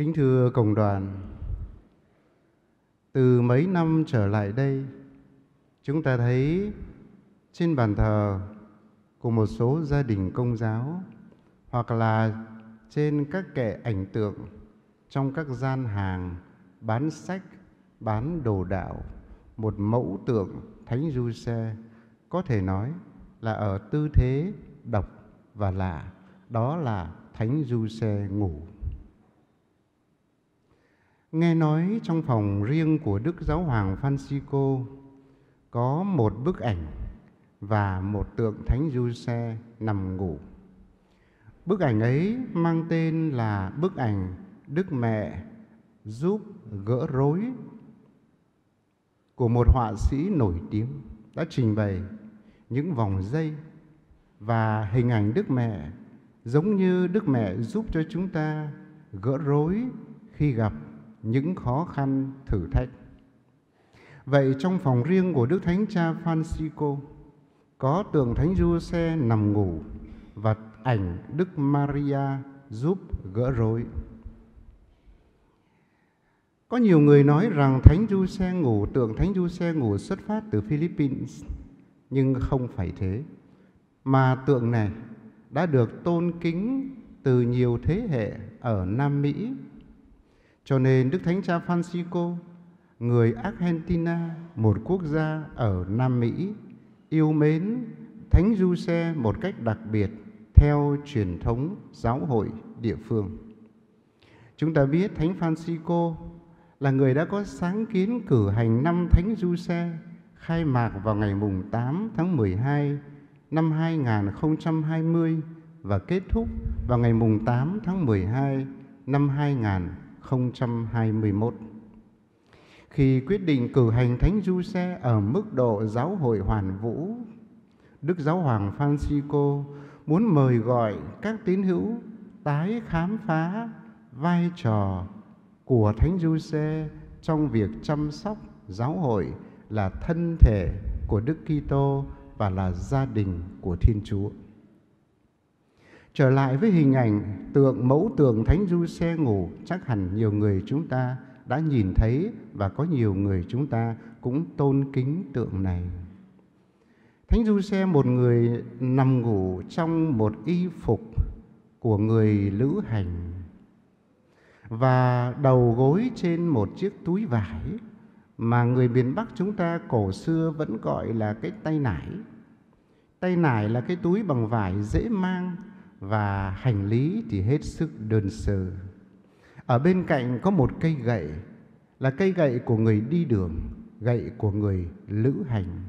Kính thưa cộng đoàn, từ mấy năm trở lại đây, chúng ta thấy trên bàn thờ của một số gia đình công giáo hoặc là trên các kệ ảnh tượng trong các gian hàng bán sách, bán đồ đạo, một mẫu tượng Thánh Du Xe có thể nói là ở tư thế độc và lạ, đó là Thánh Du Xe ngủ. Nghe nói trong phòng riêng của Đức Giáo Hoàng Francisco có một bức ảnh và một tượng Thánh Du Xe nằm ngủ. Bức ảnh ấy mang tên là bức ảnh Đức Mẹ giúp gỡ rối của một họa sĩ nổi tiếng đã trình bày những vòng dây và hình ảnh Đức Mẹ giống như Đức Mẹ giúp cho chúng ta gỡ rối khi gặp những khó khăn thử thách. Vậy trong phòng riêng của Đức Thánh Cha Francisco có tượng Thánh Giuse nằm ngủ và ảnh Đức Maria giúp gỡ rối. Có nhiều người nói rằng Thánh Giuse ngủ, tượng Thánh Giuse ngủ xuất phát từ Philippines, nhưng không phải thế. Mà tượng này đã được tôn kính từ nhiều thế hệ ở Nam Mỹ. Cho nên Đức Thánh Cha Francisco, người Argentina, một quốc gia ở Nam Mỹ, yêu mến Thánh Giuse một cách đặc biệt theo truyền thống giáo hội địa phương. Chúng ta biết Thánh Francisco là người đã có sáng kiến cử hành năm Thánh Giuse khai mạc vào ngày mùng 8 tháng 12 năm 2020 và kết thúc vào ngày mùng 8 tháng 12 năm 2021. Khi quyết định cử hành Thánh Du Xe ở mức độ giáo hội hoàn vũ, Đức Giáo Hoàng Francisco muốn mời gọi các tín hữu tái khám phá vai trò của Thánh Du Xe trong việc chăm sóc giáo hội là thân thể của Đức Kitô và là gia đình của Thiên Chúa. Trở lại với hình ảnh tượng mẫu tượng Thánh Du Xe ngủ, chắc hẳn nhiều người chúng ta đã nhìn thấy và có nhiều người chúng ta cũng tôn kính tượng này. Thánh Du Xe một người nằm ngủ trong một y phục của người lữ hành và đầu gối trên một chiếc túi vải mà người miền Bắc chúng ta cổ xưa vẫn gọi là cái tay nải. Tay nải là cái túi bằng vải dễ mang và hành lý thì hết sức đơn sơ. Ở bên cạnh có một cây gậy là cây gậy của người đi đường, gậy của người lữ hành.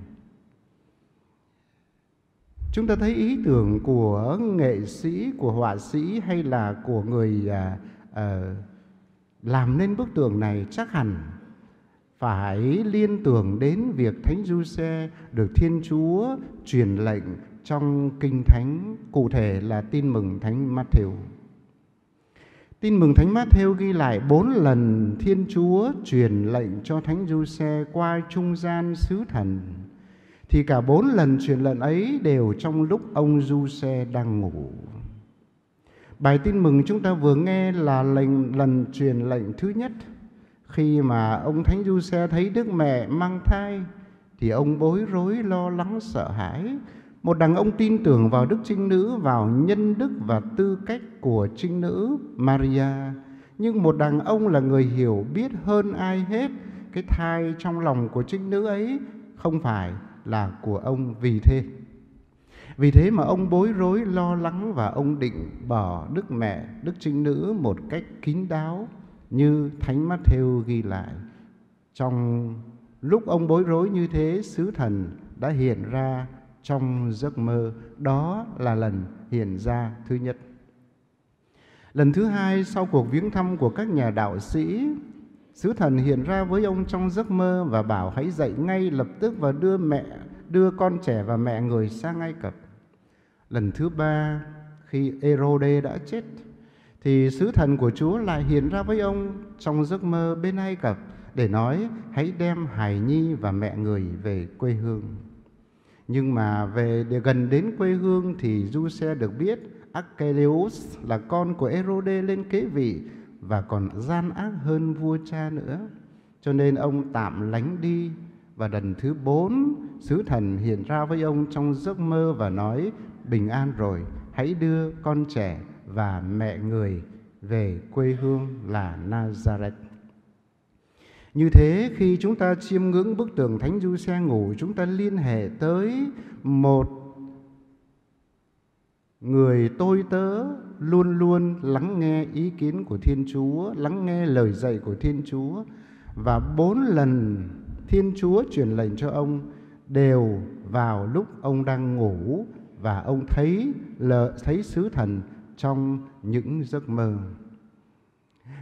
Chúng ta thấy ý tưởng của nghệ sĩ, của họa sĩ hay là của người à, à, làm nên bức tường này chắc hẳn phải liên tưởng đến việc Thánh Du Xe được Thiên Chúa truyền lệnh trong Kinh Thánh, cụ thể là tin mừng Thánh Matthew. Tin mừng Thánh Matthew ghi lại bốn lần Thiên Chúa truyền lệnh cho Thánh Giuse qua trung gian sứ thần. Thì cả bốn lần truyền lệnh ấy đều trong lúc ông Giuse đang ngủ. Bài tin mừng chúng ta vừa nghe là lệnh lần truyền lệnh thứ nhất khi mà ông Thánh Du Xe thấy Đức Mẹ mang thai thì ông bối rối lo lắng sợ hãi. Một đàn ông tin tưởng vào Đức Trinh Nữ, vào nhân đức và tư cách của Trinh Nữ Maria. Nhưng một đàn ông là người hiểu biết hơn ai hết cái thai trong lòng của Trinh Nữ ấy không phải là của ông vì thế. Vì thế mà ông bối rối lo lắng và ông định bỏ Đức Mẹ, Đức Trinh Nữ một cách kín đáo như Thánh Matthew ghi lại. Trong lúc ông bối rối như thế, sứ thần đã hiện ra trong giấc mơ. Đó là lần hiện ra thứ nhất. Lần thứ hai sau cuộc viếng thăm của các nhà đạo sĩ, sứ thần hiện ra với ông trong giấc mơ và bảo hãy dậy ngay lập tức và đưa mẹ đưa con trẻ và mẹ người sang Ai Cập. Lần thứ ba khi Erode đã chết thì sứ thần của Chúa lại hiện ra với ông trong giấc mơ bên Ai Cập để nói hãy đem hài nhi và mẹ người về quê hương. Nhưng mà về để gần đến quê hương thì Du Xe được biết Archelaus là con của Erode lên kế vị và còn gian ác hơn vua cha nữa. Cho nên ông tạm lánh đi và lần thứ bốn, sứ thần hiện ra với ông trong giấc mơ và nói, bình an rồi, hãy đưa con trẻ và mẹ người về quê hương là Nazareth. Như thế khi chúng ta chiêm ngưỡng bức tường Thánh Du Xe ngủ chúng ta liên hệ tới một người tôi tớ luôn luôn lắng nghe ý kiến của Thiên Chúa, lắng nghe lời dạy của Thiên Chúa và bốn lần Thiên Chúa truyền lệnh cho ông đều vào lúc ông đang ngủ và ông thấy lợ thấy sứ thần trong những giấc mơ.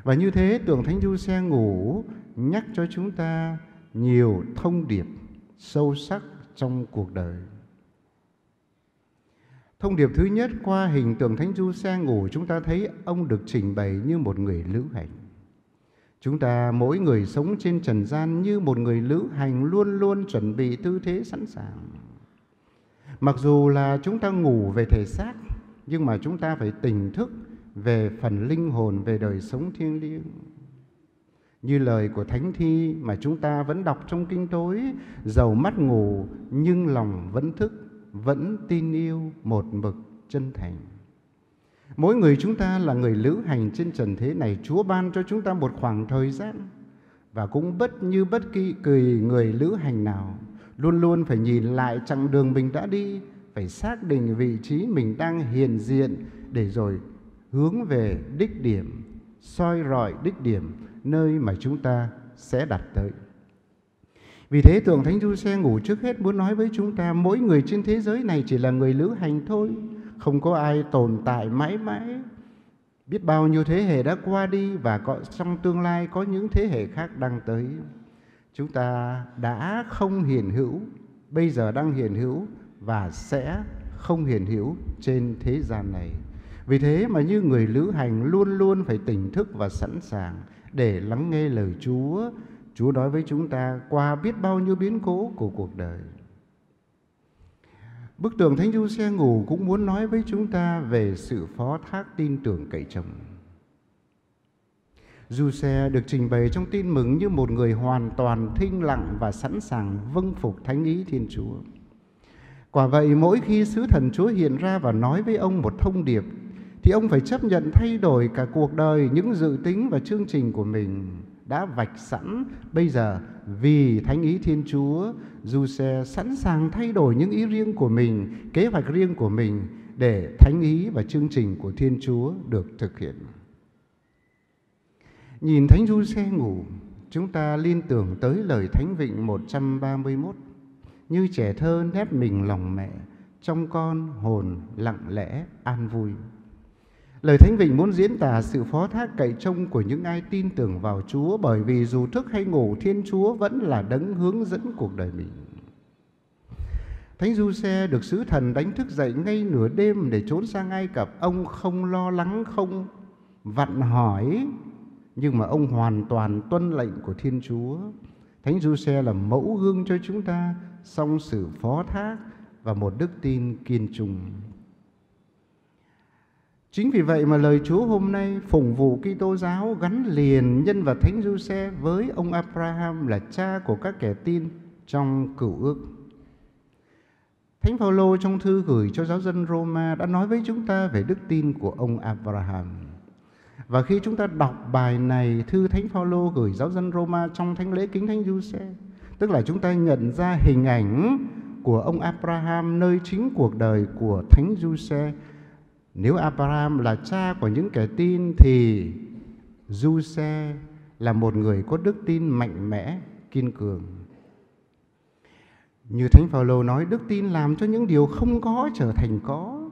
Và như thế tượng Thánh Du Xe ngủ nhắc cho chúng ta nhiều thông điệp sâu sắc trong cuộc đời. Thông điệp thứ nhất qua hình tượng Thánh Du Xe ngủ chúng ta thấy ông được trình bày như một người lữ hành. Chúng ta mỗi người sống trên trần gian như một người lữ hành luôn luôn chuẩn bị tư thế sẵn sàng. Mặc dù là chúng ta ngủ về thể xác nhưng mà chúng ta phải tỉnh thức về phần linh hồn, về đời sống thiêng liêng. Như lời của Thánh Thi mà chúng ta vẫn đọc trong kinh tối, dầu mắt ngủ nhưng lòng vẫn thức, vẫn tin yêu một mực chân thành. Mỗi người chúng ta là người lữ hành trên trần thế này, Chúa ban cho chúng ta một khoảng thời gian và cũng bất như bất kỳ cười người lữ hành nào luôn luôn phải nhìn lại chặng đường mình đã đi, phải xác định vị trí mình đang hiện diện để rồi hướng về đích điểm, soi rọi đích điểm nơi mà chúng ta sẽ đặt tới. Vì thế Thượng Thánh Du Xe ngủ trước hết muốn nói với chúng ta mỗi người trên thế giới này chỉ là người lữ hành thôi, không có ai tồn tại mãi mãi. Biết bao nhiêu thế hệ đã qua đi và có, trong tương lai có những thế hệ khác đang tới. Chúng ta đã không hiển hữu, bây giờ đang hiển hữu và sẽ không hiển hữu trên thế gian này. Vì thế mà như người lữ hành luôn luôn phải tỉnh thức và sẵn sàng để lắng nghe lời Chúa. Chúa nói với chúng ta qua biết bao nhiêu biến cố của cuộc đời. Bức tường Thánh Du Xe Ngủ cũng muốn nói với chúng ta về sự phó thác tin tưởng cậy chồng. Du Xe được trình bày trong tin mừng như một người hoàn toàn thinh lặng và sẵn sàng vâng phục thánh ý Thiên Chúa. Quả vậy, mỗi khi sứ thần Chúa hiện ra và nói với ông một thông điệp thì ông phải chấp nhận thay đổi cả cuộc đời những dự tính và chương trình của mình đã vạch sẵn bây giờ. Vì thánh ý thiên chúa du xe sẵn sàng thay đổi những ý riêng của mình, kế hoạch riêng của mình để thánh ý và chương trình của thiên chúa được thực hiện. Nhìn thánh du xe ngủ, chúng ta liên tưởng tới lời thánh vịnh 131 như trẻ thơ nép mình lòng mẹ, trong con hồn lặng lẽ, an vui. Lời Thánh Vịnh muốn diễn tả sự phó thác cậy trông của những ai tin tưởng vào Chúa bởi vì dù thức hay ngủ Thiên Chúa vẫn là đấng hướng dẫn cuộc đời mình. Thánh Du Xe được sứ thần đánh thức dậy ngay nửa đêm để trốn sang Ai Cập. Ông không lo lắng, không vặn hỏi, nhưng mà ông hoàn toàn tuân lệnh của Thiên Chúa. Thánh Du Xe là mẫu gương cho chúng ta song sự phó thác và một đức tin kiên trung. Chính vì vậy mà lời Chúa hôm nay phụng vụ Kitô giáo gắn liền nhân vật Thánh Giuse với ông Abraham là cha của các kẻ tin trong cựu ước. Thánh Phaolô trong thư gửi cho giáo dân Roma đã nói với chúng ta về đức tin của ông Abraham. Và khi chúng ta đọc bài này, thư Thánh Phaolô gửi giáo dân Roma trong thánh lễ kính Thánh Giuse, tức là chúng ta nhận ra hình ảnh của ông Abraham nơi chính cuộc đời của Thánh Giuse nếu Abraham là cha của những kẻ tin thì Giuse là một người có đức tin mạnh mẽ, kiên cường. Như Thánh Phaolô nói, đức tin làm cho những điều không có trở thành có.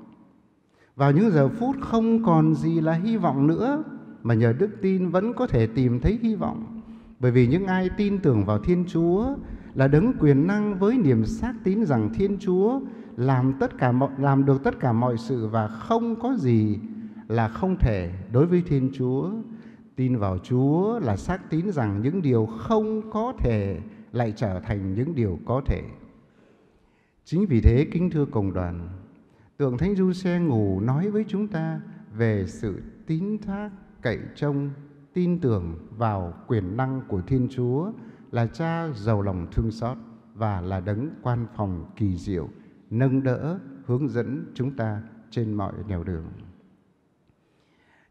Vào những giờ phút không còn gì là hy vọng nữa, mà nhờ đức tin vẫn có thể tìm thấy hy vọng. Bởi vì những ai tin tưởng vào Thiên Chúa là đấng quyền năng với niềm xác tín rằng Thiên Chúa làm tất cả mọi, làm được tất cả mọi sự và không có gì là không thể đối với Thiên Chúa. Tin vào Chúa là xác tín rằng những điều không có thể lại trở thành những điều có thể. Chính vì thế kính thưa cộng đoàn, tượng Thánh Du Xe ngủ nói với chúng ta về sự tín thác cậy trông tin tưởng vào quyền năng của Thiên Chúa là cha giàu lòng thương xót và là đấng quan phòng kỳ diệu, nâng đỡ, hướng dẫn chúng ta trên mọi nẻo đường.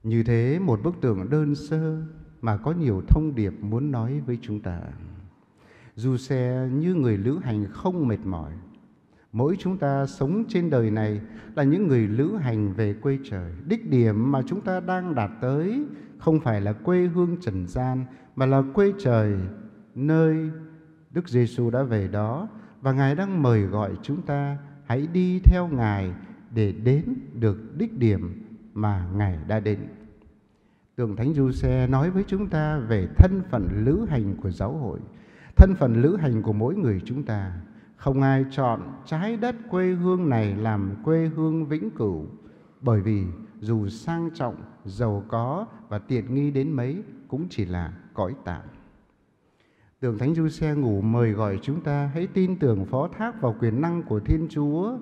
Như thế một bức tường đơn sơ mà có nhiều thông điệp muốn nói với chúng ta. Dù xe như người lữ hành không mệt mỏi, mỗi chúng ta sống trên đời này là những người lữ hành về quê trời. Đích điểm mà chúng ta đang đạt tới không phải là quê hương trần gian mà là quê trời nơi Đức Giêsu đã về đó và Ngài đang mời gọi chúng ta hãy đi theo Ngài để đến được đích điểm mà Ngài đã đến. Tượng Thánh Du Xe nói với chúng ta về thân phận lữ hành của giáo hội, thân phận lữ hành của mỗi người chúng ta. Không ai chọn trái đất quê hương này làm quê hương vĩnh cửu, bởi vì dù sang trọng, giàu có và tiện nghi đến mấy cũng chỉ là cõi tạm. Tưởng Thánh Du Xe ngủ mời gọi chúng ta hãy tin tưởng phó thác vào quyền năng của Thiên Chúa,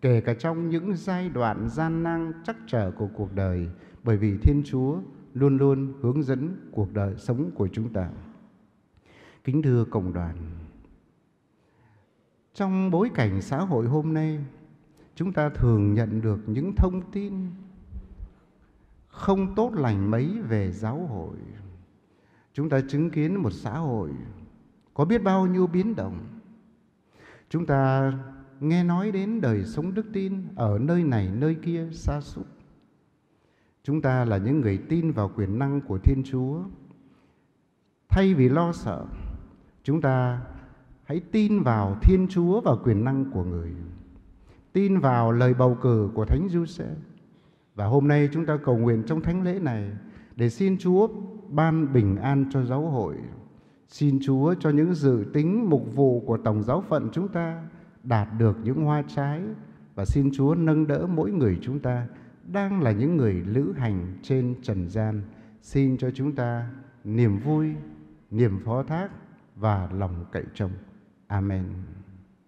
kể cả trong những giai đoạn gian nan chắc trở của cuộc đời, bởi vì Thiên Chúa luôn luôn hướng dẫn cuộc đời sống của chúng ta. Kính thưa cộng đoàn, trong bối cảnh xã hội hôm nay, chúng ta thường nhận được những thông tin không tốt lành mấy về giáo hội. Chúng ta chứng kiến một xã hội có biết bao nhiêu biến động. Chúng ta nghe nói đến đời sống đức tin ở nơi này nơi kia xa xúc Chúng ta là những người tin vào quyền năng của Thiên Chúa. Thay vì lo sợ, chúng ta hãy tin vào Thiên Chúa và quyền năng của người. Tin vào lời bầu cử của Thánh Giuse. Và hôm nay chúng ta cầu nguyện trong thánh lễ này để xin Chúa ban bình an cho giáo hội. Xin Chúa cho những dự tính mục vụ của Tổng giáo phận chúng ta đạt được những hoa trái và xin Chúa nâng đỡ mỗi người chúng ta đang là những người lữ hành trên trần gian. Xin cho chúng ta niềm vui, niềm phó thác và lòng cậy trông. Amen.